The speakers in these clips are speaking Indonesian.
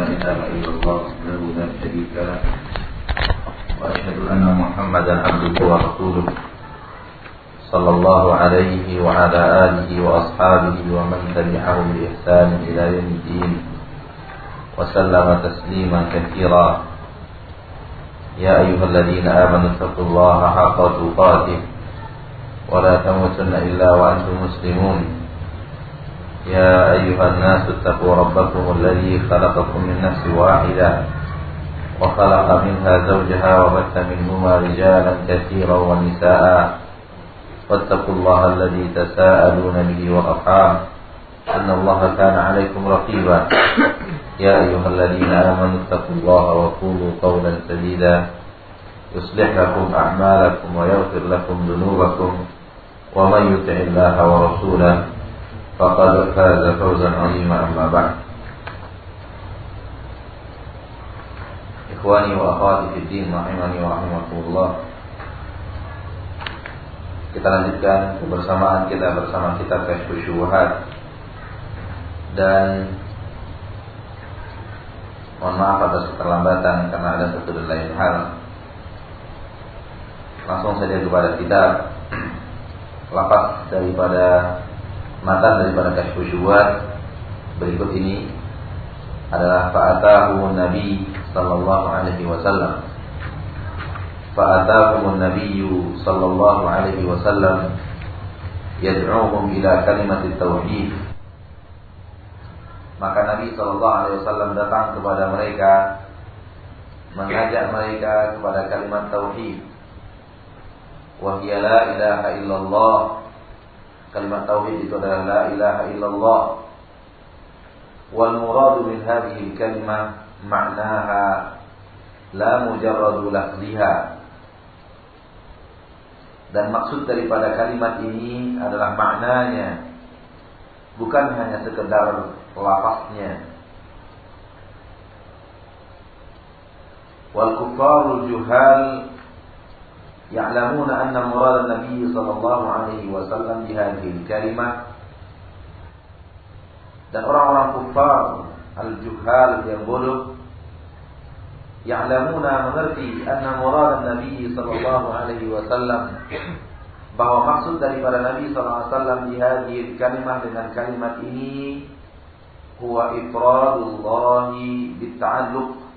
لا إله إلا الله وحده لا شريك له وأشهد أن محمدا عبده ورسوله صلى الله عليه وعلى آله وأصحابه ومن تبعهم بإحسان إلى يوم الدين وسلم تسليما كثيرا. يا أيها الذين آمنوا اتقوا الله حق تقاته ولا تموتن إلا وأنتم مسلمون. يا أيها الناس اتقوا ربكم الذي خلقكم من نفس واحدة وخلق منها زوجها وبث منهما رجالا كثيرا ونساء. واتقوا الله الذي تساءلون به والأرحام. أن الله كان عليكم رقيبا. يا أيها الذين آمنوا اتقوا الله وقولوا قولا سديدا. يصلح لكم أعمالكم ويغفر لكم ذنوبكم. ومن يطع الله ورسوله فقد فاز فوزا عظيما أما بعد إخواني وأخواتي في الدين رحمني ورحمكم الله Kita lanjutkan kebersamaan kita bersama kitab Kashful Syubuhat Dan Mohon maaf atas keterlambatan karena ada satu dan lain hal Langsung saja kepada kitab Lapas daripada mata daripada kasyful syubhat berikut ini adalah fa'atahu Nabi sallallahu alaihi wasallam. Fa'atahu Nabi sallallahu alaihi wasallam yad'uhum ila kalimat tauhid. Maka Nabi sallallahu alaihi wasallam datang kepada mereka mengajak mereka kepada kalimat tauhid. Wa la ilaha illallah kalimat tauhid itu adalah la ilaha illallah. Wal muradu min hadhihi kalimah ma'naha la mujarradu lafziha. Dan maksud daripada kalimat ini adalah maknanya. Bukan hanya sekedar lafaznya. Wal kuffarul juhal ya'lamuna anna murad Nabi sallallahu alaihi wasallam bi hadhihi kalimah dan orang-orang kufar al-juhal yang bodoh ya'lamuna mengerti anna murad Nabi sallallahu alaihi wasallam bahwa maksud daripada Nabi sallallahu alaihi wasallam di hadhihi kalimat dengan kalimat ini huwa ifradullah bitta'alluq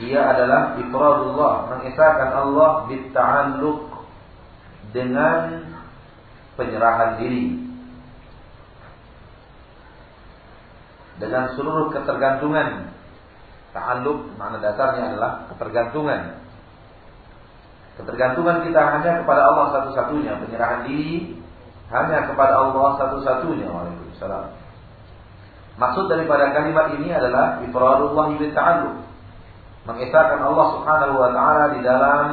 dia adalah ifradullah mengesahkan Allah bitta'alluq dengan penyerahan diri dengan seluruh ketergantungan Ta'alluq makna dasarnya adalah ketergantungan. Ketergantungan kita hanya kepada Allah satu-satunya, penyerahan diri hanya kepada Allah satu-satunya. Waalaikumsalam. Maksud daripada kalimat ini adalah ifradullah ta'alluq. Mengesahkan Allah Subhanahu wa taala di dalam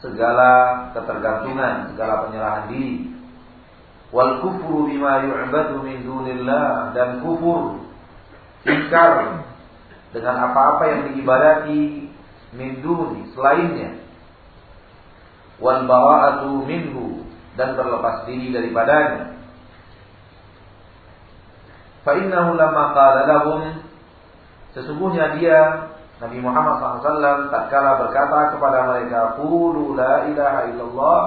segala ketergantungan, segala penyerahan diri. Wal kufru bima yu'badu min dunillah dan kufur ingkar dengan apa-apa yang diibadati min duni selainnya wal bara'atu minhu dan berlepas diri daripadanya fa innahu lamma qala lahum sesungguhnya dia Nabi Muhammad SAW tatkala berkata kepada mereka qulu la ilaha illallah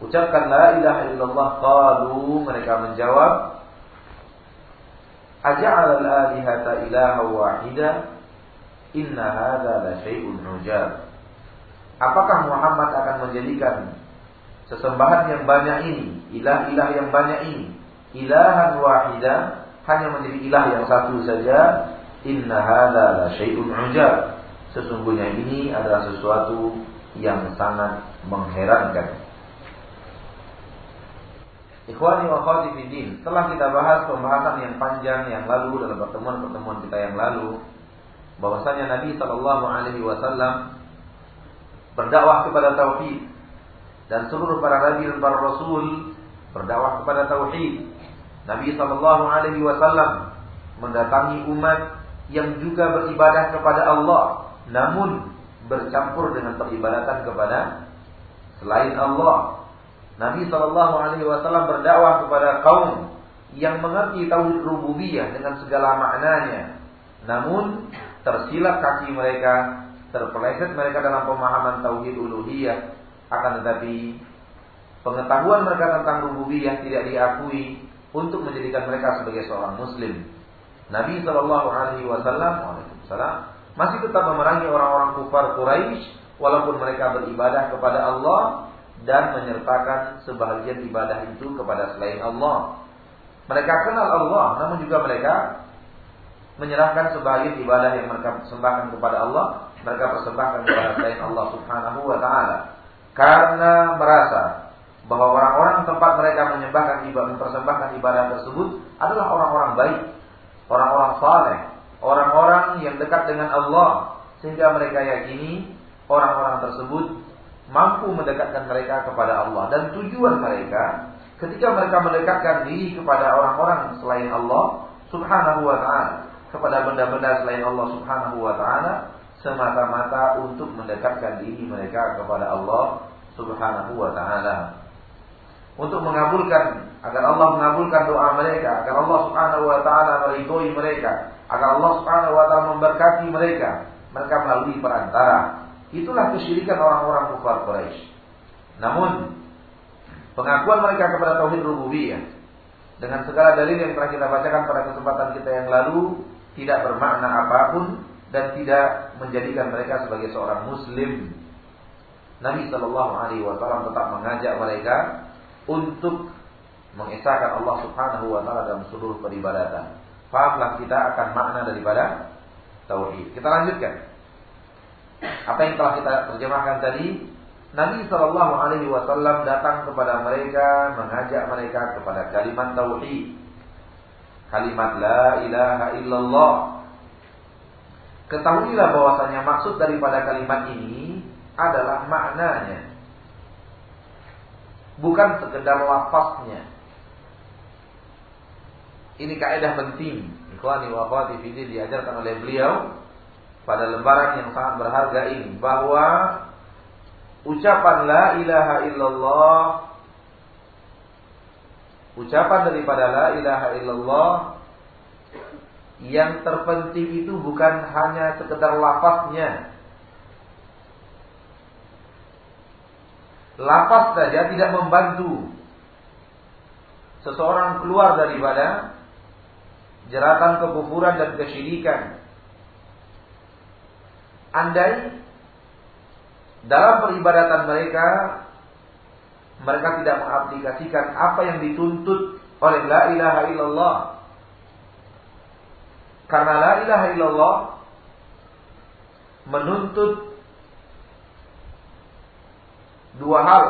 ucapkan la ilaha illallah qalu mereka menjawab Aja'al al-alihata ilaha wahida Inna hadha la syai'un ujab Apakah Muhammad akan menjadikan Sesembahan yang banyak ini Ilah-ilah yang banyak ini Ilahan wahida Hanya menjadi ilah yang satu saja Inna hadha la syai'un ujab Sesungguhnya ini adalah sesuatu yang sangat mengherankan Ikhwani wa akhwati setelah kita bahas pembahasan yang panjang yang lalu dalam pertemuan-pertemuan kita yang lalu, bahwasanya Nabi Shallallahu alaihi wasallam berdakwah kepada tauhid dan seluruh para nabi dan para rasul berdakwah kepada tauhid. Nabi Shallallahu alaihi wasallam mendatangi umat yang juga beribadah kepada Allah, namun bercampur dengan peribadatan kepada selain Allah Nabi Shallallahu Alaihi Wasallam berdakwah kepada kaum yang mengerti tauhid rububiyah dengan segala maknanya. Namun tersilap kaki mereka, terpeleset mereka dalam pemahaman tauhid uluhiyah, akan tetapi pengetahuan mereka tentang rububiyah tidak diakui untuk menjadikan mereka sebagai seorang muslim. Nabi Shallallahu Alaihi Wasallam masih tetap memerangi orang-orang kufar Quraisy walaupun mereka beribadah kepada Allah dan menyertakan sebahagian ibadah itu kepada selain Allah. Mereka kenal Allah, namun juga mereka menyerahkan sebagian ibadah yang mereka persembahkan kepada Allah, mereka persembahkan kepada selain Allah Subhanahu wa taala. Karena merasa bahwa orang-orang tempat mereka menyembahkan ibadah, mempersembahkan ibadah tersebut adalah orang-orang baik, orang-orang saleh, orang-orang yang dekat dengan Allah, sehingga mereka yakini orang-orang tersebut mampu mendekatkan mereka kepada Allah dan tujuan mereka ketika mereka mendekatkan diri kepada orang-orang selain Allah Subhanahu wa taala, kepada benda-benda selain Allah Subhanahu wa taala semata-mata untuk mendekatkan diri mereka kepada Allah Subhanahu wa taala. Untuk mengabulkan agar Allah mengabulkan doa mereka, agar Allah Subhanahu wa taala meridhoi mereka, agar Allah Subhanahu wa taala memberkati mereka, mereka melalui perantara. Itulah kesyirikan orang-orang kafir Quraisy. Namun pengakuan mereka kepada tauhid rububiyah dengan segala dalil yang telah kita bacakan pada kesempatan kita yang lalu tidak bermakna apa pun dan tidak menjadikan mereka sebagai seorang muslim. Nabi Shallallahu Alaihi Wasallam tetap mengajak mereka untuk mengesahkan Allah Subhanahu Wa Taala dalam seluruh peribadatan. Fahamlah kita akan makna daripada tauhid. Kita lanjutkan. Apa yang telah kita terjemahkan tadi Nabi Shallallahu Alaihi Wasallam datang kepada mereka, mengajak mereka kepada kalimat tauhid, kalimat la ilaha illallah. Ketahuilah bahwasanya maksud daripada kalimat ini adalah maknanya, bukan sekedar lafaznya. Ini kaidah penting. Ikhwani wa akhwati diajarkan oleh beliau pada lembaran yang sangat berharga ini bahwa ucapan la ilaha illallah ucapan daripada la ilaha illallah yang terpenting itu bukan hanya sekedar lafaznya lafaz saja tidak membantu seseorang keluar daripada jeratan kekufuran dan kesyirikan andai dalam peribadatan mereka mereka tidak mengaplikasikan apa yang dituntut oleh la ilaha illallah. Karena la ilaha illallah menuntut dua hal.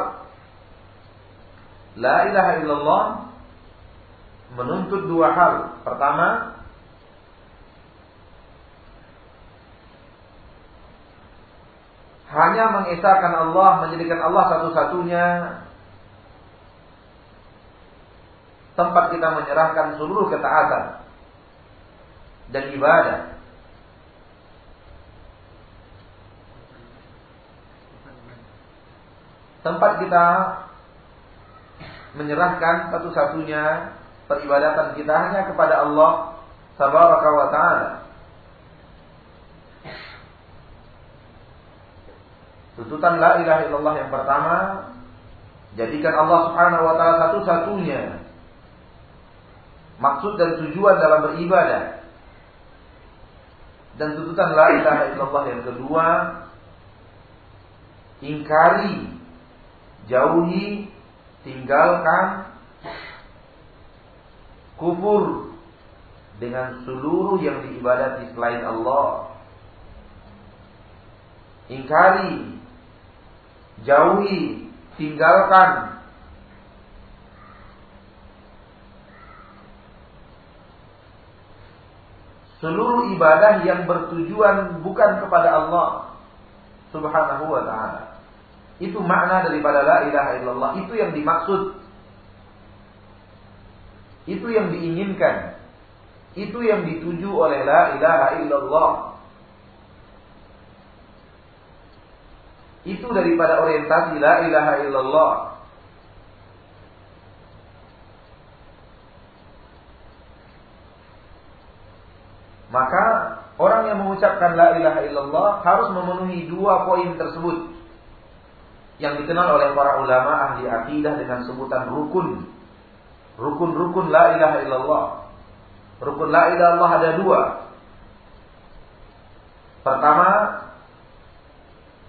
La ilaha illallah menuntut dua hal. Pertama, hanya mengesahkan Allah, menjadikan Allah satu-satunya tempat kita menyerahkan seluruh ketaatan dan ibadah. Tempat kita menyerahkan satu-satunya peribadatan kita hanya kepada Allah Subhanahu wa taala. Tuntutan la ilaha illallah yang pertama jadikan Allah Subhanahu wa taala satu-satunya maksud dan tujuan dalam beribadah. Dan tuntutan la ilaha illallah yang kedua ingkari, jauhi, tinggalkan kufur dengan seluruh yang diibadati selain Allah. Ingkari jauhi, tinggalkan. Seluruh ibadah yang bertujuan bukan kepada Allah Subhanahu wa taala. Itu makna daripada la ilaha illallah. Itu yang dimaksud. Itu yang diinginkan. Itu yang dituju oleh la ilaha illallah. Itu daripada orientasi la ilaha illallah. Maka orang yang mengucapkan la ilaha illallah harus memenuhi dua poin tersebut. Yang dikenal oleh para ulama ahli akidah dengan sebutan rukun. Rukun-rukun la ilaha illallah. Rukun la ilaha illallah ada dua. Pertama,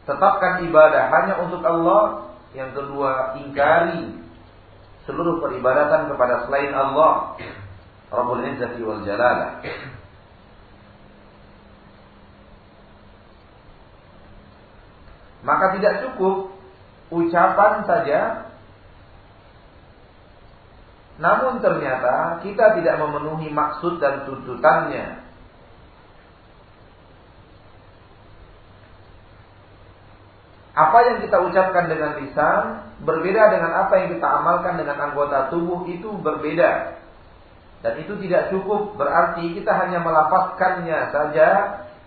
tetapkan ibadah hanya untuk Allah. Yang kedua, ingkari seluruh peribadatan kepada selain Allah. Rabbul Izzati wal Jalalah. Maka tidak cukup ucapan saja namun ternyata kita tidak memenuhi maksud dan tuntutannya. Apa yang kita ucapkan dengan lisan berbeda dengan apa yang kita amalkan dengan anggota tubuh itu berbeda. Dan itu tidak cukup berarti kita hanya melafazkannya saja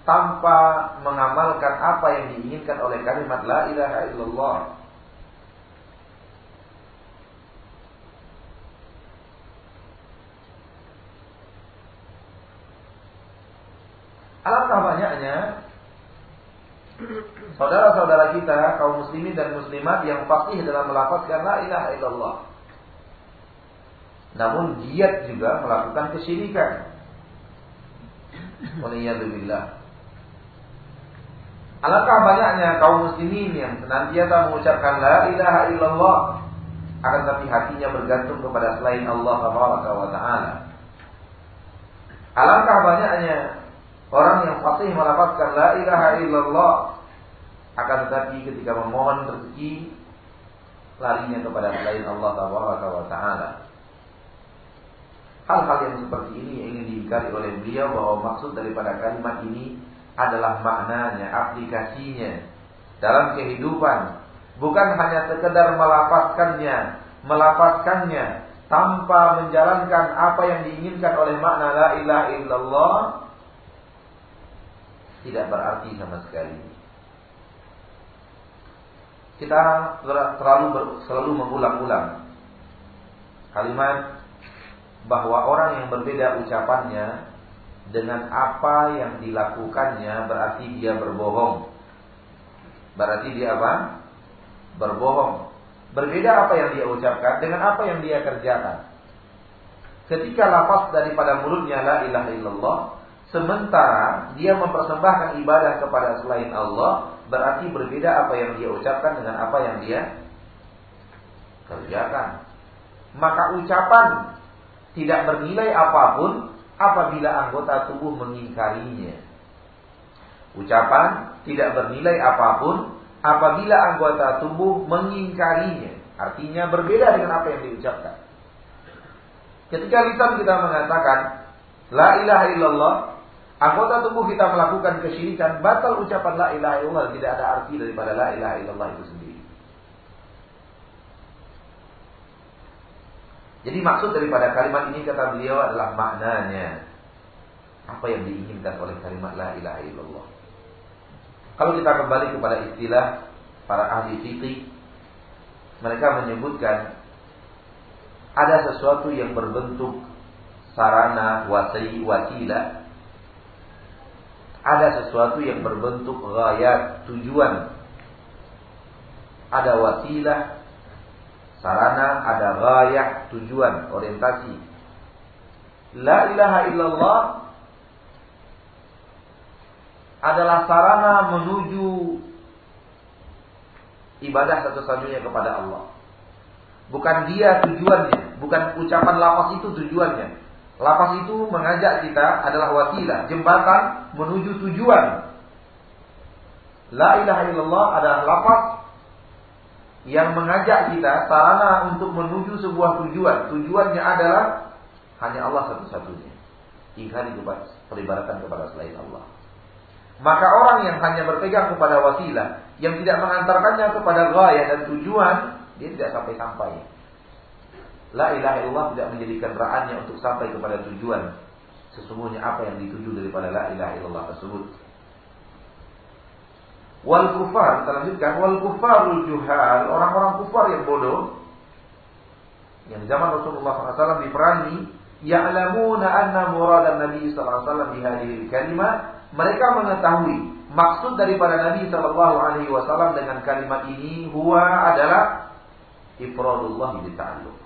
tanpa mengamalkan apa yang diinginkan oleh kalimat la ilaha illallah. Alangkah banyaknya saudara-saudara kita kaum muslimin dan muslimat yang fasih dalam melafazkan la ilaha illallah. Namun giat juga melakukan kesyirikan. Waliyadzubillah. Alangkah banyaknya kaum muslimin yang senantiasa mengucapkan la ilaha illallah akan tapi hatinya bergantung kepada selain Allah wa taala. Alangkah banyaknya orang yang fasih melafazkan la ilaha illallah akan tetapi ketika memohon rezeki larinya kepada selain Allah wa taala. Hal-hal yang seperti ini yang ingin diingkari oleh beliau bahwa maksud daripada kalimat ini adalah maknanya, aplikasinya dalam kehidupan. Bukan hanya sekedar melafazkannya, melafazkannya tanpa menjalankan apa yang diinginkan oleh makna la ilaha illallah tidak berarti sama sekali. Kita terlalu selalu mengulang-ulang kalimat bahwa orang yang berbeda ucapannya dengan apa yang dilakukannya berarti dia berbohong. Berarti dia apa? Berbohong. Berbeda apa yang dia ucapkan dengan apa yang dia kerjakan. Ketika lafaz daripada mulutnya la ilaha illallah, sementara dia mempersembahkan ibadah kepada selain Allah, berarti berbeda apa yang dia ucapkan dengan apa yang dia kerjakan. Maka ucapan tidak bernilai apa pun apabila anggota tubuh mengingkarinya. Ucapan tidak bernilai apa pun apabila anggota tubuh mengingkarinya. Artinya berbeda dengan apa yang diucapkan. Ketika lisan kita mengatakan La ilaha illallah Anggota tubuh kita melakukan kesyirikan Batal ucapan La ilaha illallah Tidak ada arti daripada La ilaha illallah itu sendiri Jadi maksud daripada kalimat ini kata beliau adalah maknanya apa yang diinginkan oleh kalimat la ilaha illallah. Kalau kita kembali kepada istilah para ahli fikih, mereka menyebutkan ada sesuatu yang berbentuk sarana wasai wasilah. Ada sesuatu yang berbentuk gayat tujuan. Ada wasilah, sarana, ada gayah, tujuan, orientasi. La ilaha illallah adalah sarana menuju ibadah satu-satunya kepada Allah. Bukan dia tujuannya, bukan ucapan lafaz itu tujuannya. Lafaz itu mengajak kita adalah wasilah, jembatan menuju tujuan. La ilaha illallah adalah lafaz yang mengajak kita sarana untuk menuju sebuah tujuan. Tujuannya adalah hanya Allah satu-satunya. Ingkari kepada peribadatan kepada selain Allah. Maka orang yang hanya berpegang kepada wasilah yang tidak mengantarkannya kepada gaya dan tujuan, dia tidak sampai-sampai. La ilaha illallah tidak menjadikan ra'annya untuk sampai kepada tujuan. Sesungguhnya apa yang dituju daripada la ilaha illallah tersebut. Wal kufar, kita lanjutkan, wal kufarul juhal, orang-orang kufar yang bodoh, yang zaman Rasulullah SAW diperangi ya'lamuna anna murad Nabi sallallahu alaihi wasallam di hadhihi kalimat mereka mengetahui maksud daripada Nabi sallallahu alaihi wasallam dengan kalimat ini huwa adalah ifradullah bi ta'alluq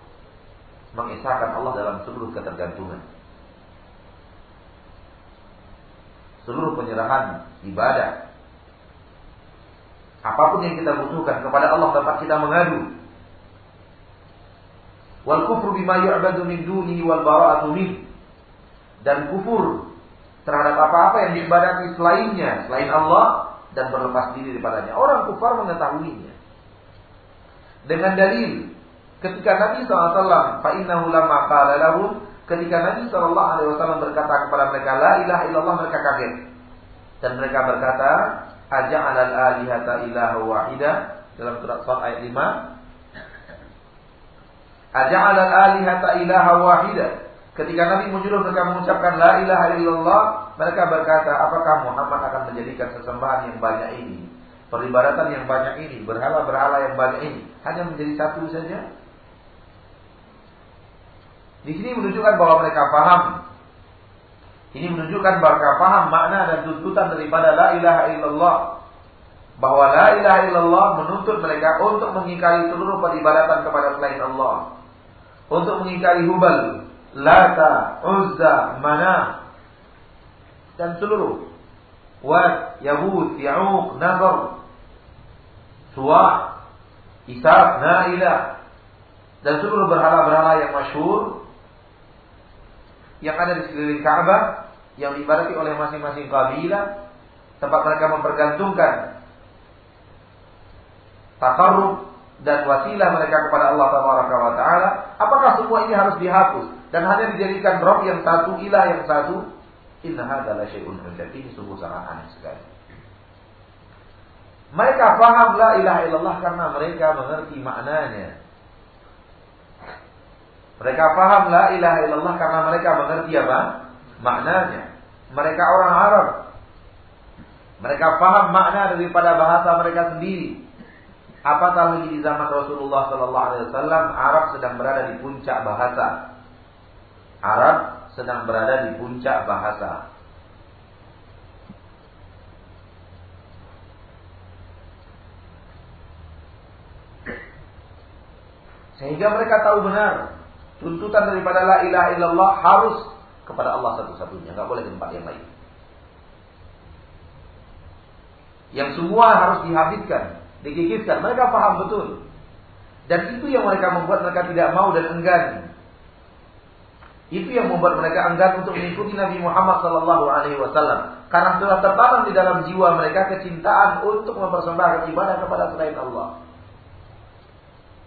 mengesahkan Allah dalam seluruh ketergantungan. Seluruh penyerahan ibadah. Apa pun yang kita butuhkan kepada Allah tempat kita mengadu. Wal kufru bima yu'badu min dunihi wal bara'atu min. Dan kufur terhadap apa-apa yang diibadati selainnya selain Allah dan berlepas diri daripadanya. Orang kufar mengetahuinya. Dengan dalil ketika Nabi SAW fa innahu lamma qala lahum ketika Nabi SAW berkata kepada mereka la ilaha illallah mereka kaget. Dan mereka berkata aja'alal alihata ilaha wahida dalam surat Sad ayat 5 Aja'ala al-alihata ilaha wahida. Ketika Nabi menyuruh mereka mengucapkan la ilaha illallah, mereka berkata, apakah Muhammad akan menjadikan sesembahan yang banyak ini, peribadatan yang banyak ini, berhala-berhala yang banyak ini, hanya menjadi satu saja? Di sini menunjukkan bahwa mereka paham. Ini menunjukkan bahwa mereka paham makna dan tuntutan daripada la ilaha illallah. Bahwa la ilaha illallah menuntut mereka untuk mengingkari seluruh peribadatan kepada selain Allah untuk mengingkari Hubal, Lata, Uzza, Mana dan seluruh Wat, Yahud, Ya'uq, Nazar, Suwa, Ishaq, Naila dan seluruh berhala-berhala yang masyhur yang ada di sekeliling Ka'bah yang diibarati oleh masing-masing kabilah tempat mereka mempergantungkan takarrub dan wasilah mereka kepada Allah Taala, apakah semua ini harus dihapus dan hanya dijadikan Rob yang satu, ilah yang satu? Inna adalah syai'un Ini sungguh sangat aneh sekali. Mereka paham la ilaha illallah karena mereka mengerti maknanya. Mereka paham la ilaha illallah karena mereka mengerti apa? Maknanya. Mereka orang Arab. Mereka paham makna daripada bahasa mereka sendiri. Apatah lagi di zaman Rasulullah Sallallahu Alaihi Wasallam, Arab sedang berada di puncak bahasa. Arab sedang berada di puncak bahasa. Sehingga mereka tahu benar tuntutan daripada la ilaha illallah harus kepada Allah satu-satunya, nggak boleh tempat yang lain. Yang semua harus dihabiskan digigitkan. Mereka paham betul. Dan itu yang mereka membuat mereka tidak mau dan enggan. Itu yang membuat mereka enggan untuk mengikuti Nabi Muhammad Sallallahu Alaihi Wasallam karena sudah tertanam di dalam jiwa mereka kecintaan untuk mempersembahkan ibadah kepada selain Allah.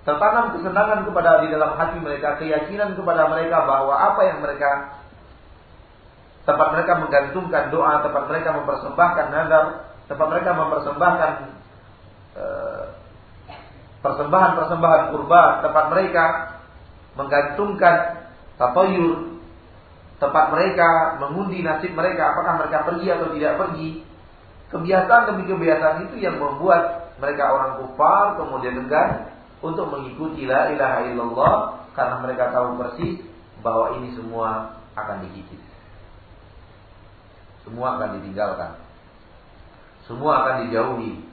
Tertanam kesenangan kepada di dalam hati mereka, keyakinan kepada mereka bahwa apa yang mereka tempat mereka menggantungkan doa, tempat mereka mempersembahkan nazar, tempat mereka mempersembahkan Eh, persembahan-persembahan kurban tempat mereka menggantungkan tatoyur tempat mereka mengundi nasib mereka apakah mereka pergi atau tidak pergi. Kebiasaan demi kebiasaan itu yang membuat mereka orang kufar kemudian enggan untuk mengikuti la ilaha illallah karena mereka tahu persis bahwa ini semua akan digigit semua akan ditinggalkan semua akan dijauhi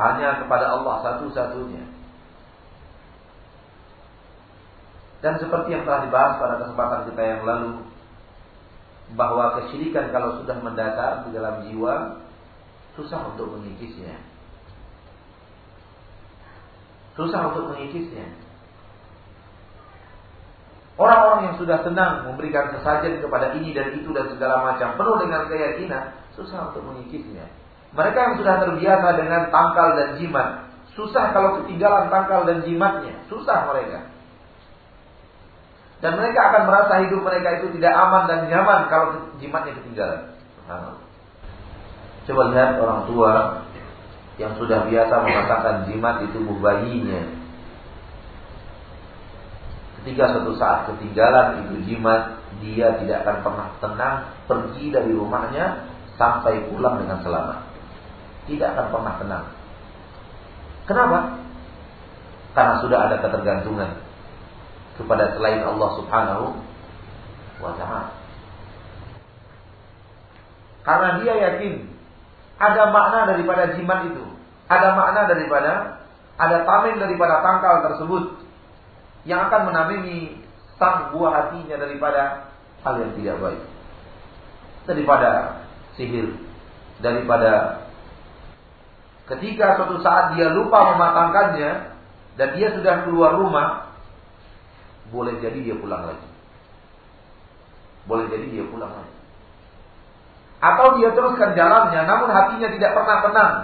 hanya kepada Allah satu-satunya. Dan seperti yang telah dibahas pada kesempatan kita yang lalu, bahwa kesyirikan kalau sudah mendatar di dalam jiwa, susah untuk mengikisnya. Susah untuk mengikisnya. Orang-orang yang sudah senang memberikan sesajen kepada ini dan itu dan segala macam penuh dengan keyakinan, susah untuk mengikisnya. Mereka yang sudah terbiasa dengan tangkal dan jimat, susah kalau ketinggalan tangkal dan jimatnya, susah mereka. Dan mereka akan merasa hidup mereka itu tidak aman dan nyaman kalau jimatnya ketinggalan. Coba lihat orang tua yang sudah biasa mengatakan jimat di tubuh bayinya. Ketika suatu saat ketinggalan itu jimat, dia tidak akan pernah tenang pergi dari rumahnya sampai pulang dengan selamat tidak akan pernah tenang. Kenapa? Karena sudah ada ketergantungan kepada selain Allah Subhanahu wa ta'ala. Karena dia yakin ada makna daripada jimat itu. Ada makna daripada ada tameng daripada tangkal tersebut yang akan menamimi sang buah hatinya daripada hal yang tidak baik. Daripada sihir, daripada ketika suatu saat dia lupa mematangkannya dan dia sudah keluar rumah, boleh jadi dia pulang lagi. Boleh jadi dia pulang lagi. Atau dia teruskan jalannya, namun hatinya tidak pernah tenang.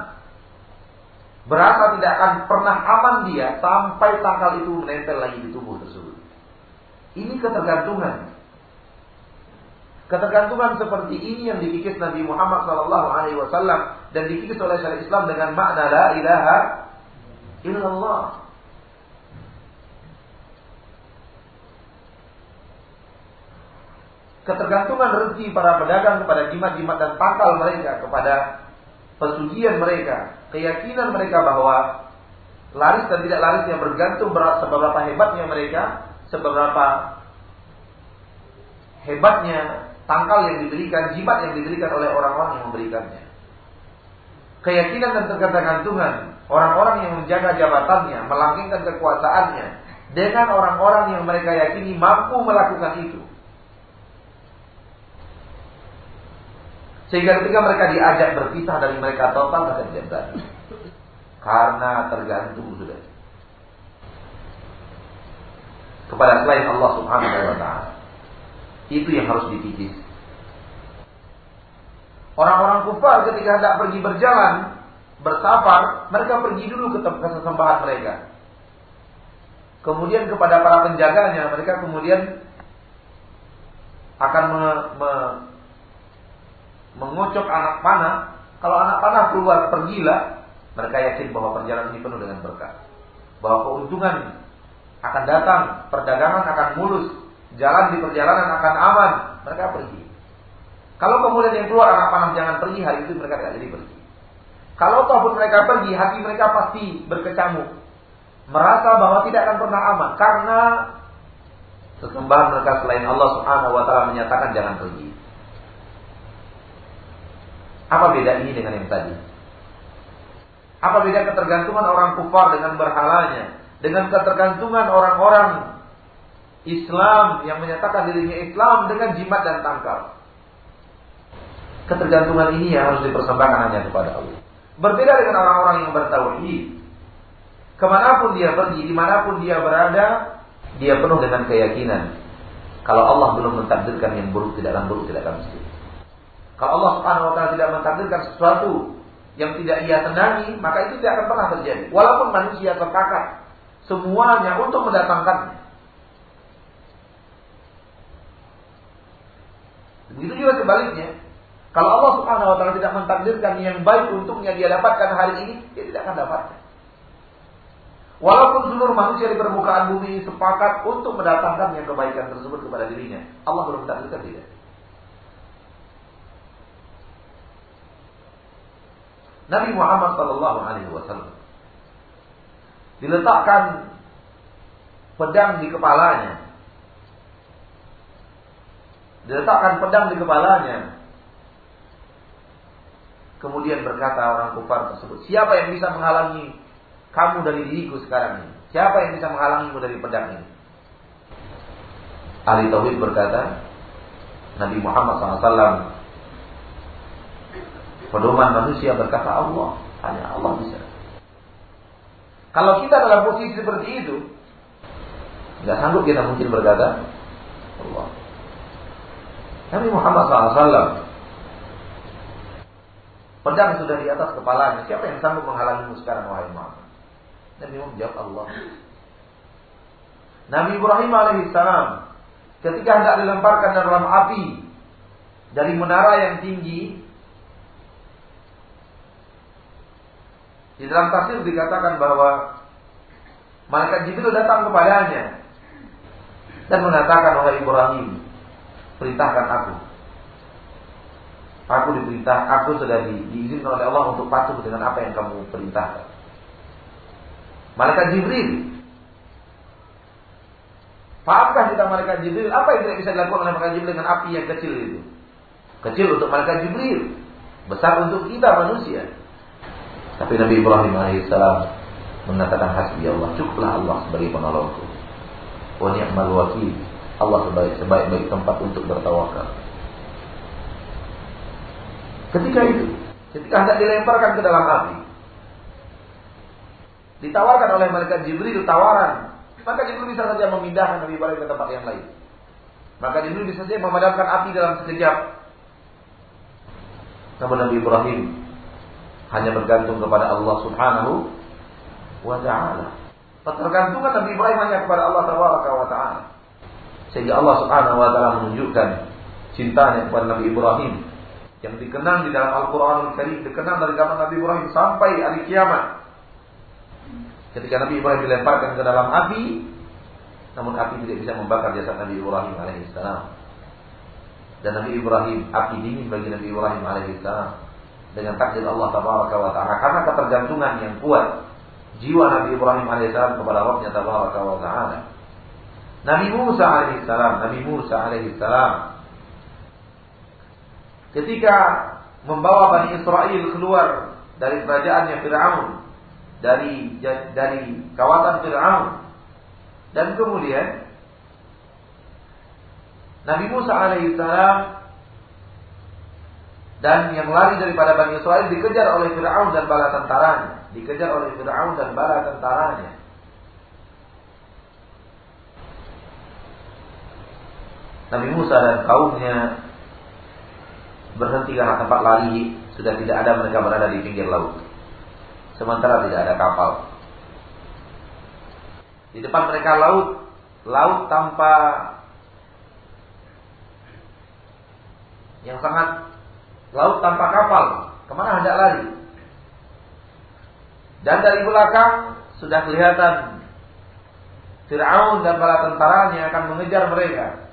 Berasa tidak akan pernah aman dia sampai tangkal itu menempel lagi di tubuh tersebut. Ini ketergantungan. Ketergantungan seperti ini yang dikikis Nabi Muhammad SAW dan dikikis oleh syariat Islam dengan makna la ilaha illallah. Ketergantungan rezeki para pedagang kepada jimat-jimat dan pangkal mereka, kepada pesugihan mereka, keyakinan mereka bahwa laris dan tidak larisnya bergantung seberapa hebatnya mereka, seberapa hebatnya tangkal yang diberikan, jimat yang diberikan oleh orang-orang yang memberikannya. Keyakinan dan ketergantungan orang-orang yang menjaga jabatannya, melanggengkan kekuasaannya dengan orang-orang yang mereka yakini mampu melakukan itu. Sehingga ketika mereka diajak berpisah dari mereka total mereka tidak berani. Karena tergantung sudah kepada selain Allah Subhanahu wa taala. Itu yang harus dikikis. Orang-orang kufar ketika hendak pergi berjalan, bersafar, mereka pergi dulu ke tempat sesembahan mereka. Kemudian kepada para penjaganya, mereka kemudian akan me, me, mengocok anak panah, kalau anak panah keluar pergilah, mereka yakin bahwa perjalanan ini penuh dengan berkah. Bahwa keuntungan akan datang, perdagangan akan mulus, jalan di perjalanan akan aman, mereka pergi. Kalau kemudian yang keluar anak panah jangan pergi, hari itu mereka tidak jadi pergi. Kalau ataupun mereka pergi, hati mereka pasti berkecamuk. Merasa bahwa tidak akan pernah aman. Karena sesembahan mereka selain Allah subhanahu wa ta'ala menyatakan jangan pergi. Apa beda ini dengan yang tadi? Apa beda ketergantungan orang kufar dengan berhalanya? Dengan ketergantungan orang-orang Islam yang menyatakan dirinya Islam dengan jimat dan tangkal. Ketergantungan ini yang harus dipersembahkan hanya kepada Allah. Berbeda dengan orang-orang yang bertauhid. Ke mana pun dia pergi, di mana pun dia berada, dia penuh dengan keyakinan. Kalau Allah belum mentakdirkan yang buruk, tidak akan buruk, tidak akan mesti. Kalau Allah Subhanahu wa taala tidak mentakdirkan sesuatu yang tidak ia senangi, maka itu tidak akan pernah terjadi. Walaupun manusia terkakak semuanya untuk mendatangkannya. Begitu juga sebaliknya. Kalau Allah Subhanahu wa taala tidak mentakdirkan yang baik untuknya dia dapatkan hari ini, dia tidak akan dapatkan. Walaupun seluruh manusia di permukaan bumi sepakat untuk mendatangkan yang kebaikan tersebut kepada dirinya, Allah belum mentakdirkan tidak. Nabi Muhammad Sallallahu Alaihi Wasallam diletakkan pedang di kepalanya, diletakkan pedang di kepalanya. Kemudian berkata orang kufar tersebut, siapa yang bisa menghalangi kamu dari diriku sekarang ini? Siapa yang bisa menghalangimu dari pedang ini? Ahli Tauhid berkata, Nabi Muhammad SAW Pedoman manusia berkata Allah, hanya Allah bisa. Kalau kita dalam posisi seperti itu, nggak sanggup kita mungkin berkata Allah. Nabi Muhammad SAW Pedang sudah di atas kepalanya. Siapa yang sanggup menghalangimu sekarang wahai Muhammad? Nabi Muhammad jawab Allah. Nabi Ibrahim alaihissalam ketika hendak dilemparkan dalam api dari menara yang tinggi, Di dalam tafsir dikatakan bahwa malaikat Jibril datang kepadanya dan mengatakan oleh Ibrahim, perintahkan aku. Aku diperintah, aku sudah di, diizinkan oleh Allah untuk patuh dengan apa yang kamu perintahkan. Malaikat Jibril Pahamkah kita malaikat Jibril? Apa yang tidak bisa dilakukan oleh malaikat Jibril dengan api yang kecil itu? Kecil untuk malaikat Jibril, besar untuk kita manusia. Tapi Nabi Ibrahim alaihissalam mengatakan hasbi Allah, cukuplah Allah sebagai penolongku. Wa ni'mal wakil. Allah sebaik sebaik-baik tempat untuk bertawakal. Ketika itu, ketika hendak dilemparkan ke dalam api, ditawarkan oleh malaikat Jibril tawaran maka Jibril bisa saja memindahkan Nabi Ibrahim ke tempat yang lain. Maka Jibril bisa saja memadamkan api dalam sekejap. Namun Nabi Ibrahim hanya bergantung kepada Allah Subhanahu wa taala. Ketergantungan Nabi Ibrahim hanya kepada Allah wa taala. Sehingga Allah Subhanahu wa taala menunjukkan cintanya kepada Nabi Ibrahim yang dikenang di dalam Al-Qur'an Al-Karim, dikenang dari zaman Nabi Ibrahim sampai hari kiamat. Ketika Nabi Ibrahim dilemparkan ke dalam api, namun api tidak bisa membakar jasad Nabi Ibrahim alaihissalam. Dan Nabi Ibrahim, api dingin bagi Nabi Ibrahim alaihissalam. Dengan takdir Allah tabaraka wa ta'ala. Karena ketergantungan yang kuat jiwa Nabi Ibrahim alaihissalam kepada Rabbnya tabaraka wa ta'ala. Nabi Musa alaihissalam, Nabi Musa alaihissalam ketika membawa Bani Israel keluar dari kerajaannya Fir'aun dari dari kawasan Fir'aun. Dan kemudian Nabi Musa alaihissalam dan yang lari daripada Bani Israel dikejar oleh Fir'aun dan bala tentaranya. Dikejar oleh Fir'aun dan bala tentaranya. Nabi Musa dan kaumnya berhenti karena tempat lari sudah tidak ada mereka berada di pinggir laut sementara tidak ada kapal. Di depan mereka laut, laut tanpa yang sangat laut tanpa kapal. Ke mana hendak lari? Dan dari belakang sudah kelihatan Fir'aun dan para tentaranya akan mengejar mereka.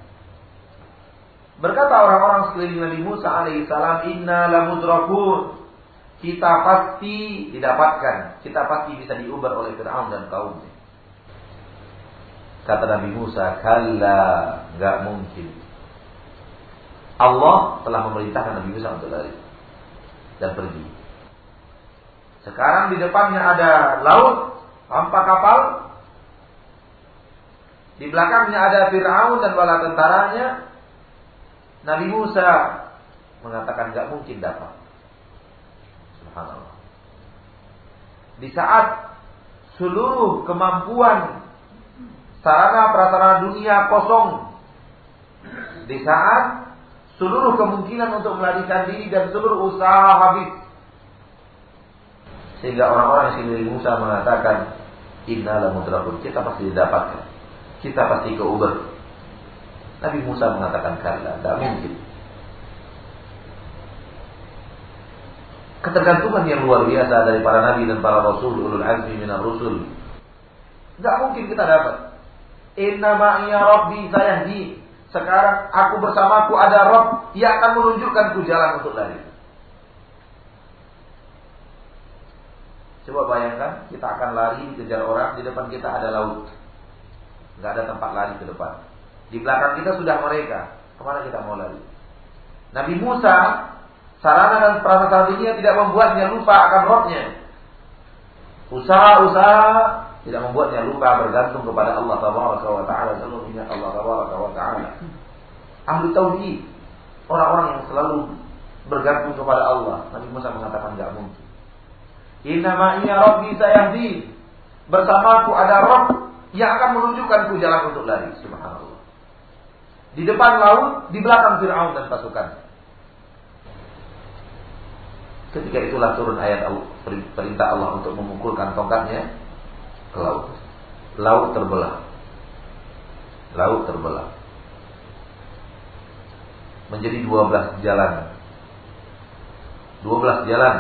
Berkata orang-orang sekeliling Nabi Musa alaihissalam, Inna lamudrakun kita pasti didapatkan, kita pasti bisa diubar oleh Fir'aun dan kaumnya. Kata Nabi Musa, kalla, nggak mungkin. Allah telah memerintahkan Nabi Musa untuk lari dan pergi. Sekarang di depannya ada laut tanpa kapal. Di belakangnya ada Fir'aun dan bala tentaranya. Nabi Musa mengatakan nggak mungkin dapat. Subhanallah. Di saat seluruh kemampuan sarana prasarana dunia kosong, di saat seluruh kemungkinan untuk melarikan diri dan seluruh usaha habis, sehingga orang-orang yang Musa mengatakan, Inna mudrakun, kita pasti didapatkan. Kita pasti ke Uber. Nabi Musa mengatakan, karena tidak mungkin. ketergantungan yang luar biasa dari para nabi dan para rasul ulul azmi minar rusul. Enggak mungkin kita dapat. Inna ma'iya rabbi sayahdi. Sekarang aku bersamaku ada Rob yang akan menunjukkanku jalan untuk lari. Coba bayangkan kita akan lari kejar orang di depan kita ada laut. Enggak ada tempat lari ke depan. Di belakang kita sudah mereka. Ke mana kita mau lari? Nabi Musa sarana dan prasarana tidak membuatnya lupa akan rohnya. Usaha-usaha tidak membuatnya lupa bergantung kepada Allah Taala wa taala selalu ingat Allah Taala wa taala. Ahli tauhid, orang-orang yang selalu bergantung kepada Allah. Nabi Musa mengatakan tidak mungkin. Inna ma'iya rabbi sayahdi. Bersamaku ada roh yang akan menunjukkanku jalan untuk lari. Subhanallah. Di depan laut, di belakang Fir'aun dan pasukannya. Ketika itulah turun ayat perintah Allah untuk memukulkan tongkatnya ke laut. Laut terbelah. Laut terbelah. Menjadi 12 jalan. 12 jalan.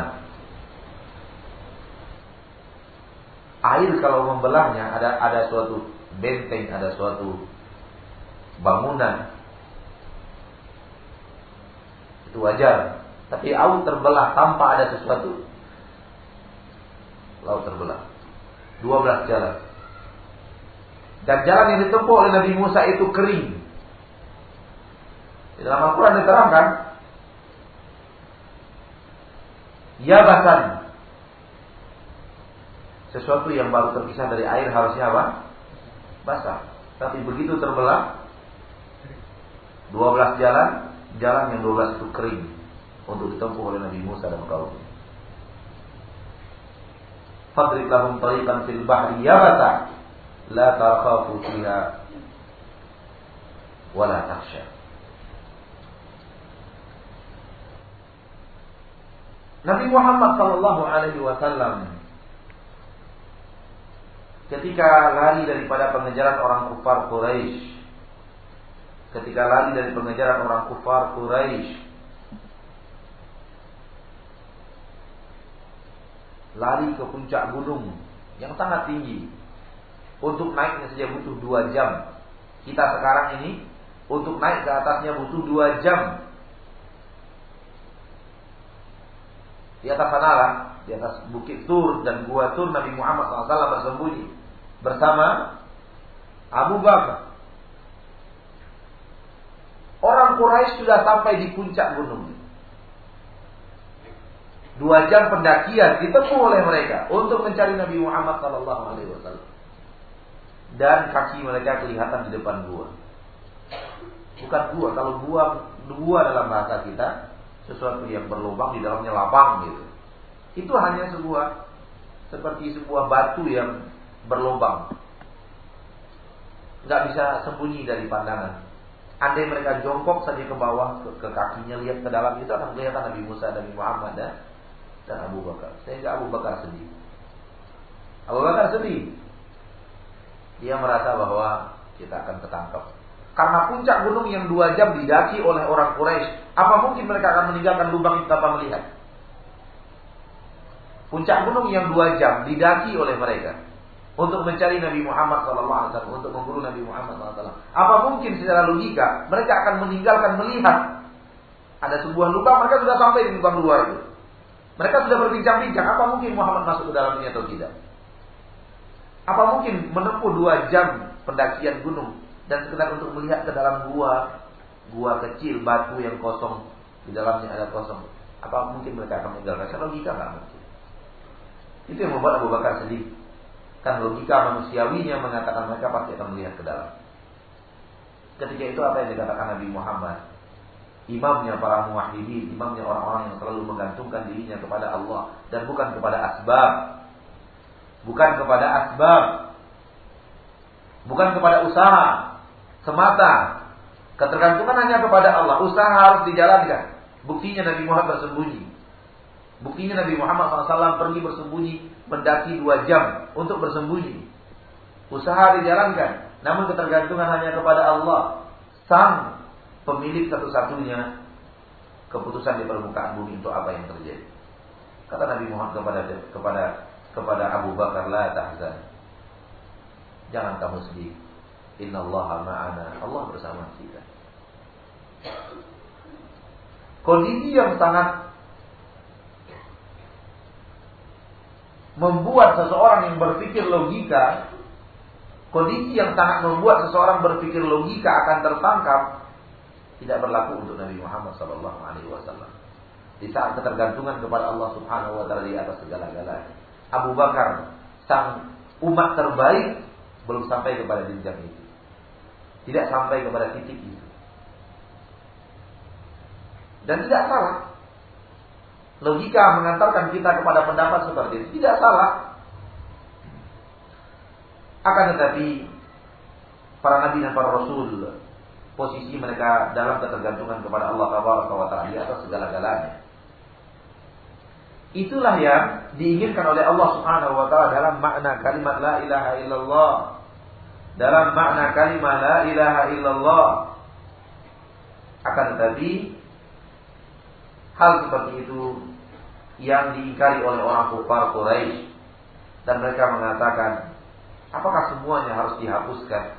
Air kalau membelahnya ada ada suatu benteng, ada suatu bangunan. Itu wajar tapi laut terbelah tanpa ada sesuatu. Laut terbelah. 12 jalan. Dan jalan yang ditempuh oleh Nabi Musa itu kering. Di dalam Al-Quran diterangkan. Yabasan. Sesuatu yang baru terpisah dari air harusnya apa? Basah. Tapi begitu terbelah. 12 jalan. Jalan yang 12 itu kering. Untuk ditempuh oleh Nabi Musa dan kaumnya. Fadrib lahum tariqan fil bahri yabata la takhafu fiha wa la takhsha. Nabi Muhammad sallallahu alaihi wasallam ketika lari daripada pengejaran orang kufar Quraisy ketika lari dari pengejaran orang kufar Quraisy lari ke puncak gunung yang sangat tinggi. Untuk naiknya saja butuh dua jam. Kita sekarang ini untuk naik ke atasnya butuh dua jam. Di atas sana lah, di atas bukit Tur dan gua Tur Nabi Muhammad SAW bersembunyi bersama Abu Bakar. Orang Quraisy sudah sampai di puncak gunung. Dua jam pendakian ditempuh oleh mereka untuk mencari Nabi Muhammad Sallallahu Alaihi Wasallam. Dan kaki mereka kelihatan di depan gua. Bukan gua, kalau gua gua dalam bahasa kita sesuatu yang berlubang di dalamnya lapang gitu. Itu hanya sebuah seperti sebuah batu yang berlubang. Nggak bisa sembunyi dari pandangan. Andai mereka jongkok saja ke bawah, ke, ke kakinya lihat ke dalam itu akan kelihatan Nabi Musa dan Nabi Muhammad dan dan Abu Bakar. Sehingga Abu Bakar sedih. Abu Bakar sedih. Dia merasa bahwa kita akan ketangkap. Karena puncak gunung yang dua jam didaki oleh orang Quraisy, apa mungkin mereka akan meninggalkan lubang itu tanpa melihat? Puncak gunung yang dua jam didaki oleh mereka untuk mencari Nabi Muhammad SAW, untuk memburu Nabi Muhammad SAW. Apa mungkin secara logika mereka akan meninggalkan melihat ada sebuah lubang, mereka sudah sampai di lubang luar itu. Mereka sudah berbincang-bincang, apa mungkin Muhammad masuk ke dalamnya atau tidak? Apa mungkin menempuh dua jam pendakian gunung dan sekedar untuk melihat ke dalam gua, gua kecil batu yang kosong di dalamnya ada kosong. Apa mungkin mereka akan meninggalkan? Saya logika nggak mungkin. Itu yang membuat Abu Bakar sedih. Kan logika manusiawinya mengatakan mereka pasti akan melihat ke dalam. Ketika itu apa yang dikatakan Nabi Muhammad? Imamnya para muwahhidin, imamnya orang-orang yang selalu menggantungkan dirinya kepada Allah dan bukan kepada asbab. Bukan kepada asbab. Bukan kepada usaha semata. Ketergantungan hanya kepada Allah. Usaha harus dijalankan. Buktinya Nabi Muhammad bersembunyi. Buktinya Nabi Muhammad SAW pergi bersembunyi mendaki dua jam untuk bersembunyi. Usaha dijalankan. Namun ketergantungan hanya kepada Allah. Sang pemilik satu-satunya keputusan di permukaan bumi itu apa yang terjadi. Kata Nabi Muhammad kepada kepada kepada Abu Bakar la tahzan. Jangan kamu sedih. Inna Allah ma'ana. Allah bersama kita. Kondisi yang sangat membuat seseorang yang berpikir logika, kondisi yang sangat membuat seseorang berpikir logika akan tertangkap tidak berlaku untuk Nabi Muhammad Sallallahu Alaihi Wasallam. Di saat ketergantungan kepada Allah Subhanahu Wa Taala di atas segala-galanya, Abu Bakar sang umat terbaik belum sampai kepada jenjang itu, tidak sampai kepada titik itu, dan tidak salah. Logika mengantarkan kita kepada pendapat seperti itu tidak salah. Akan tetapi para nabi dan para rasul posisi mereka dalam ketergantungan kepada Allah Taala di atas segala-galanya. Itulah yang diinginkan oleh Allah Subhanahu wa taala dalam makna kalimat la ilaha illallah. Dalam makna kalimat la ilaha illallah. Akan tetapi hal seperti itu yang diingkari oleh orang kafir Quraisy dan mereka mengatakan apakah semuanya harus dihapuskan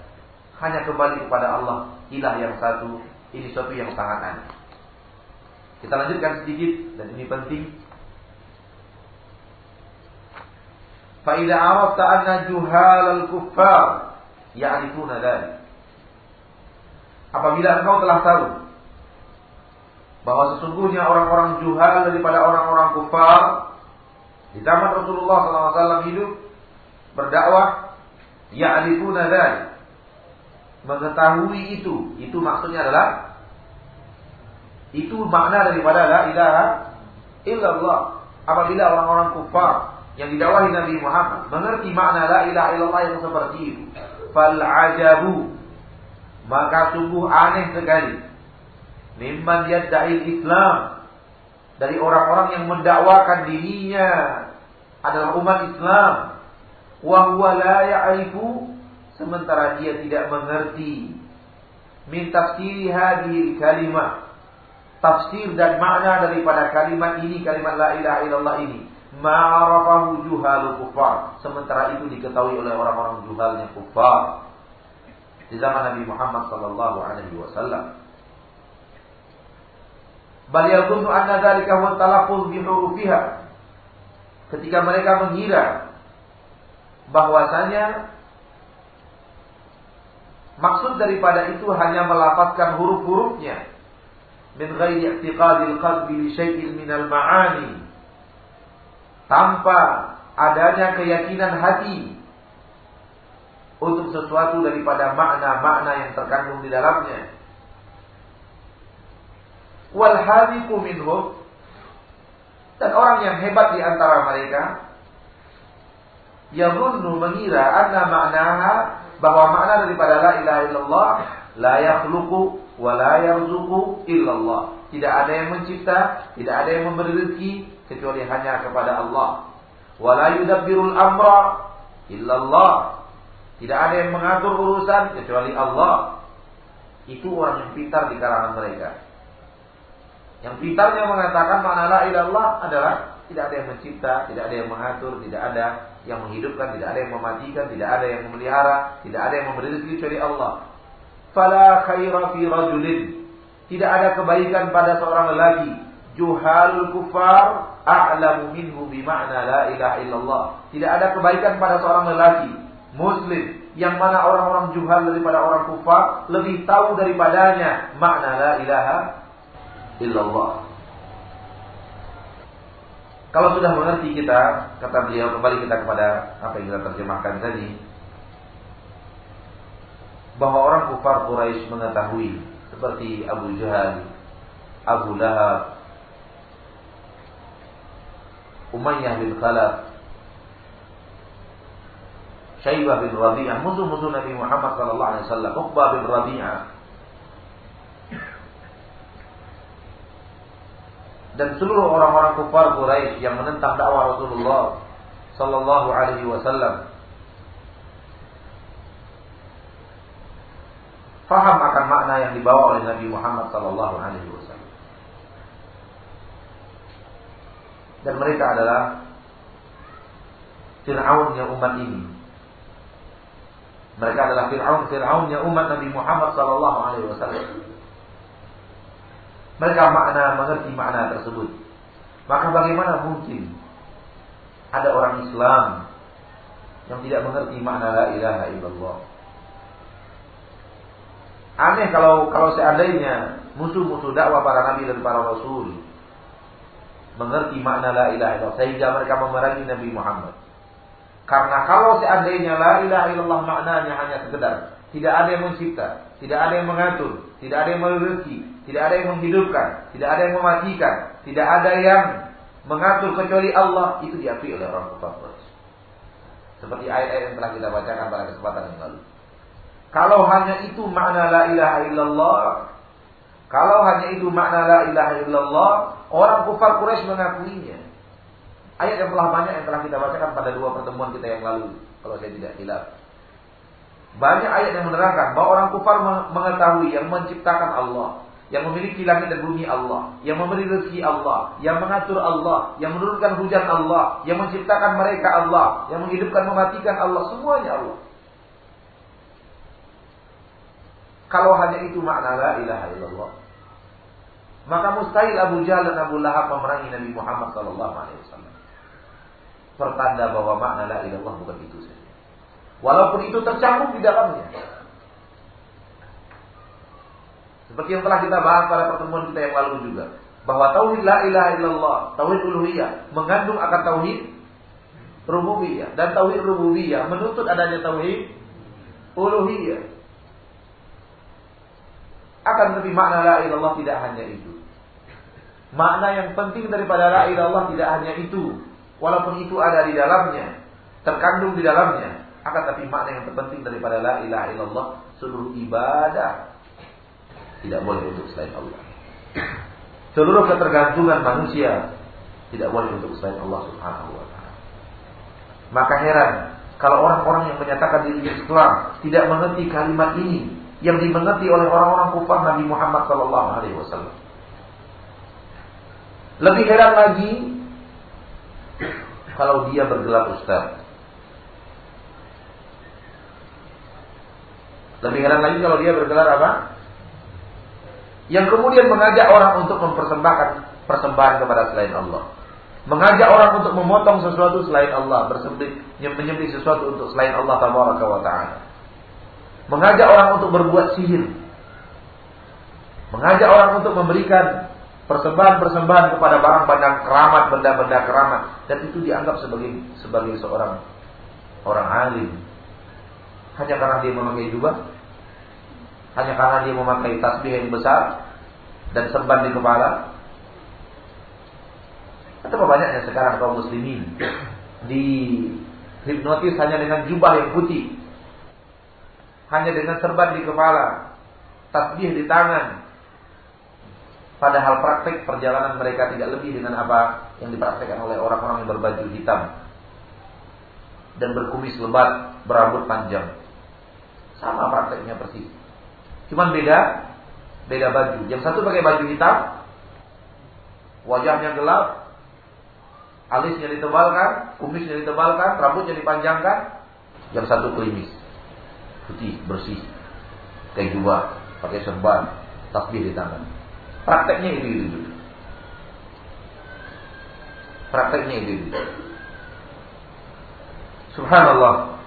hanya kembali kepada Allah ilah yang satu ini suatu yang sangat aneh. Kita lanjutkan sedikit dan ini penting. Faidah awak anna juhal al-kuffar Ya'rifuna dzalik. Apabila engkau telah tahu bahwa sesungguhnya orang-orang juhal daripada orang-orang kufar di zaman Rasulullah SAW hidup berdakwah ya'rifuna dzalik mengetahui itu. Itu maksudnya adalah itu makna daripada la ilaha illallah. Apabila orang-orang kufar yang didakwahi Nabi Muhammad mengerti makna la ilaha illallah yang seperti itu fal ajabu maka sungguh aneh sekali. Mimman yadda'i Islam dari orang-orang yang mendakwakan dirinya adalah umat Islam. Wa sementara dia tidak mengerti. Min tafsiri hadhihi kalimat tafsir dan makna daripada kalimat ini kalimat la ilaha illallah ini. Ma'arafahu juhalu kufar. Sementara itu diketahui oleh orang-orang juhalnya kufar. Di zaman Nabi Muhammad sallallahu alaihi wasallam. Bal yadhunnu anna dzalika huwa talaffuz bi hurufiha. Ketika mereka mengira bahwasanya maksud daripada itu hanya melafazkan huruf-hurufnya. Min ghairi i'tiqadil qalbi li syai'in minal ma'ani. Tanpa adanya keyakinan hati untuk sesuatu daripada makna-makna yang terkandung di dalamnya. Wal hadiku minhum. Dan orang yang hebat di antara mereka yadhunnu mengira anna maknaha bahwa makna daripada la ilaha illallah la yakhluqu wa la yarzuqu illallah. Tidak ada yang mencipta, tidak ada yang memberi rezeki kecuali hanya kepada Allah. Wa la yudabbirul amra illallah. Tidak ada yang mengatur urusan kecuali Allah. Itu orang yang pintar di kalangan mereka. Yang pintarnya mengatakan makna la ilallah adalah tidak ada yang mencipta, tidak ada yang mengatur, tidak ada yang menghidupkan, tidak ada yang mematikan, tidak ada yang memelihara, tidak ada yang memberi rezeki kecuali Allah fala khaira fi rajulin. Tidak ada kebaikan pada seorang lelaki. Juhal kufar a'lamu minhu bima'na la ilaha illallah. Tidak ada kebaikan pada seorang lelaki muslim yang mana orang-orang juhal daripada orang kufar lebih tahu daripadanya makna la ilaha illallah. Kalau sudah mengerti kita, kata beliau kembali kita kepada apa yang kita terjemahkan tadi, bahwa orang kufar Quraisy mengetahui seperti Abu Jahal, Abu Lahab, Umayyah bin Khalaf, Syaibah bin Rabi'ah, musuh-musuh Nabi Muhammad sallallahu alaihi wasallam, Uqbah bin Rabi'ah. Dan seluruh orang-orang kufar Quraisy yang menentang dakwah Rasulullah sallallahu alaihi wasallam faham akan makna yang dibawa oleh Nabi Muhammad sallallahu alaihi wasallam. Dan mereka adalah Fir'aunnya umat ini. Mereka adalah Fir'aun, Fir'aunnya umat Nabi Muhammad sallallahu alaihi wasallam. Mereka makna mengerti makna tersebut. Maka bagaimana mungkin ada orang Islam yang tidak mengerti makna la ilaha illallah? Aneh kalau kalau seandainya musuh-musuh dakwah para nabi dan para rasul mengerti makna la ilaha illallah sehingga mereka memerangi Nabi Muhammad. Karena kalau seandainya la ilaha illallah maknanya hanya sekedar tidak ada yang mencipta, tidak ada yang mengatur, tidak ada yang merezeki, tidak ada yang menghidupkan, tidak ada yang mematikan, tidak ada yang mengatur kecuali Allah, itu diakui oleh orang kafir. Seperti ayat-ayat yang telah kita bacakan pada kesempatan yang lalu. Kalau hanya itu makna la ilaha illallah, kalau hanya itu makna la ilaha illallah, orang kufar Quraisy mengakuinya. Ayat yang telah banyak yang telah kita bacakan pada dua pertemuan kita yang lalu, kalau saya tidak hilaf. Banyak ayat yang menerangkan bahwa orang kufar mengetahui yang menciptakan Allah, yang memiliki langit dan bumi Allah, yang memberi rezeki Allah, yang mengatur Allah, yang menurunkan hujan Allah, yang menciptakan mereka Allah, yang menghidupkan mematikan Allah, semuanya Allah. Kalau hanya itu makna la ilaha illallah. Maka mustahil Abu Jahal dan Abu Lahab memerangi Nabi Muhammad sallallahu alaihi wasallam. Pertanda bahwa makna la ilallah bukan itu saja. Walaupun itu tercakup di dalamnya. Seperti yang telah kita bahas pada pertemuan kita yang lalu juga. Bahwa tauhid la ilaha illallah, tauhid uluhiyah mengandung akan tauhid rububiyah dan tauhid rububiyah menuntut adanya tauhid uluhiyah. Akan lebih makna la ilallah tidak hanya itu. Makna yang penting daripada la ilallah tidak hanya itu. Walaupun itu ada di dalamnya, terkandung di dalamnya. Akan tapi makna yang terpenting daripada la ilaha illallah seluruh ibadah tidak boleh untuk selain Allah. Seluruh ketergantungan manusia tidak boleh untuk selain Allah Subhanahu wa taala. Maka heran kalau orang-orang yang menyatakan diri Islam tidak mengerti kalimat ini yang dimengerti oleh orang-orang kufar Nabi Muhammad sallallahu alaihi wasallam. Lebih heran lagi kalau dia bergelar ustaz. Lebih heran lagi kalau dia bergelar apa? Yang kemudian mengajak orang untuk mempersembahkan persembahan kepada selain Allah. Mengajak orang untuk memotong sesuatu selain Allah, bersembih, menyembelih sesuatu untuk selain Allah tabaraka wa. Mengajak orang untuk berbuat sihir. Mengajak orang untuk memberikan persembahan-persembahan kepada barang-barang keramat, benda-benda keramat dan itu dianggap sebagai sebagai seorang orang alim. Hanya karena dia memakai jubah, hanya karena dia memakai tasbih yang besar dan serban di kepala. Betapa banyaknya sekarang kaum muslimin di hipnotis hanya dengan jubah yang putih hanya dengan serban di kepala, tasbih di tangan. Padahal praktek perjalanan mereka tidak lebih dengan apa yang dipraktekkan oleh orang-orang yang berbaju hitam dan berkumis lebat, berambut panjang. Sama prakteknya persis. Cuman beda, beda baju. Yang satu pakai baju hitam, wajahnya gelap, alisnya ditebalkan, kumisnya ditebalkan, rambutnya dipanjangkan. Yang satu klimis putih bersih kayak jubah pakai serban tasbih di tangan prakteknya itu itu prakteknya itu itu subhanallah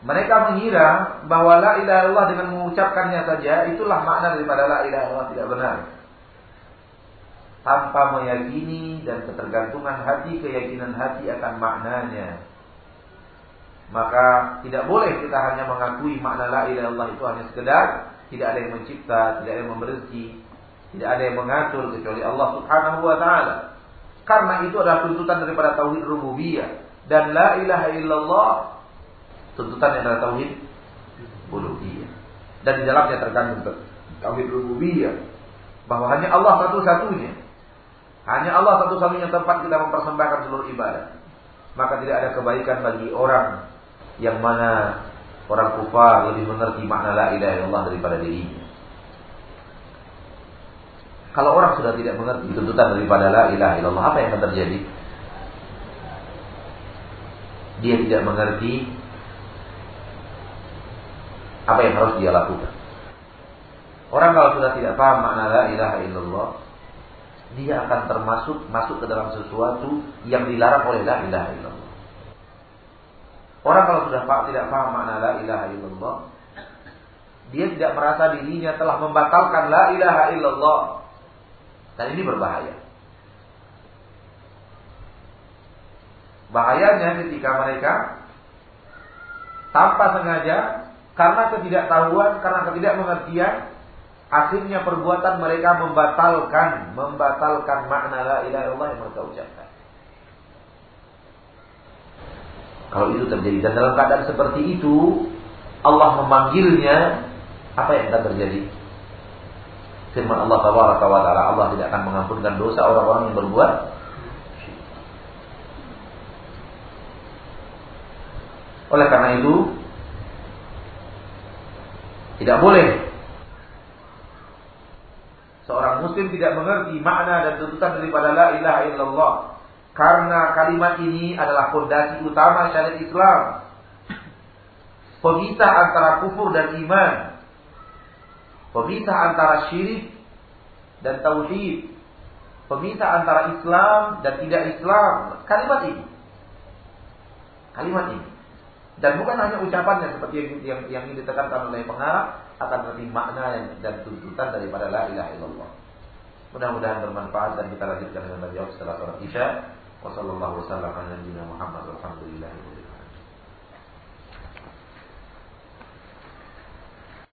Mereka mengira bahwa la ilaha illallah dengan mengucapkannya saja itulah makna daripada la ilaha illallah tidak benar tanpa meyakini dan ketergantungan hati, keyakinan hati akan maknanya. Maka tidak boleh kita hanya mengakui makna la ilaha illallah itu hanya sekedar tidak ada yang mencipta, tidak ada yang memberi, tidak ada yang mengatur kecuali Allah Subhanahu wa taala. Karena itu adalah tuntutan daripada tauhid rububiyah dan la ilaha illallah tuntutan yang adalah tauhid uluhiyah. Dan di dalamnya terkandung tauhid rububiyah bahwa hanya Allah satu-satunya hanya Allah satu-satunya tempat kita mempersembahkan seluruh ibadah. Maka tidak ada kebaikan bagi orang yang mana orang kufar lebih mengerti makna la ilaha illallah daripada dirinya. Kalau orang sudah tidak mengerti tuntutan daripada la ilaha illallah, apa yang akan terjadi? Dia tidak mengerti apa yang harus dia lakukan. Orang kalau sudah tidak paham makna la ilaha illallah, dia akan termasuk masuk ke dalam sesuatu yang dilarang oleh la ilaha illallah. Orang kalau sudah tidak paham makna la ilaha illallah, dia tidak merasa dirinya telah membatalkan la ilaha illallah. Dan ini berbahaya. Bahayanya ketika mereka tanpa sengaja karena ketidaktahuan, karena ketidakmengertian Akhirnya perbuatan mereka membatalkan, membatalkan makna la ilaha illallah yang mereka ucapkan. Kalau itu terjadi dan dalam keadaan seperti itu Allah memanggilnya, apa yang akan terjadi? Firman Allah Taala Allah tidak akan mengampunkan dosa orang-orang yang berbuat Oleh karena itu tidak boleh Seorang muslim tidak mengerti makna dan tuntutan daripada la ilaha illallah. Karena kalimat ini adalah fondasi utama syariat Islam. Pemisah antara kufur dan iman. Pemisah antara syirik dan tauhid. pemisah antara Islam dan tidak Islam. Kalimat ini. Kalimat ini. Dan bukan hanya ucapannya seperti yang yang, yang ditekankan oleh pengarang, akan lebih makna dan tuntutan daripada la ilaha illallah. Mudah-mudahan bermanfaat dan kita lanjutkan dengan menjawab setelah sholat isya. Wassalamualaikum warahmatullahi wabarakatuh.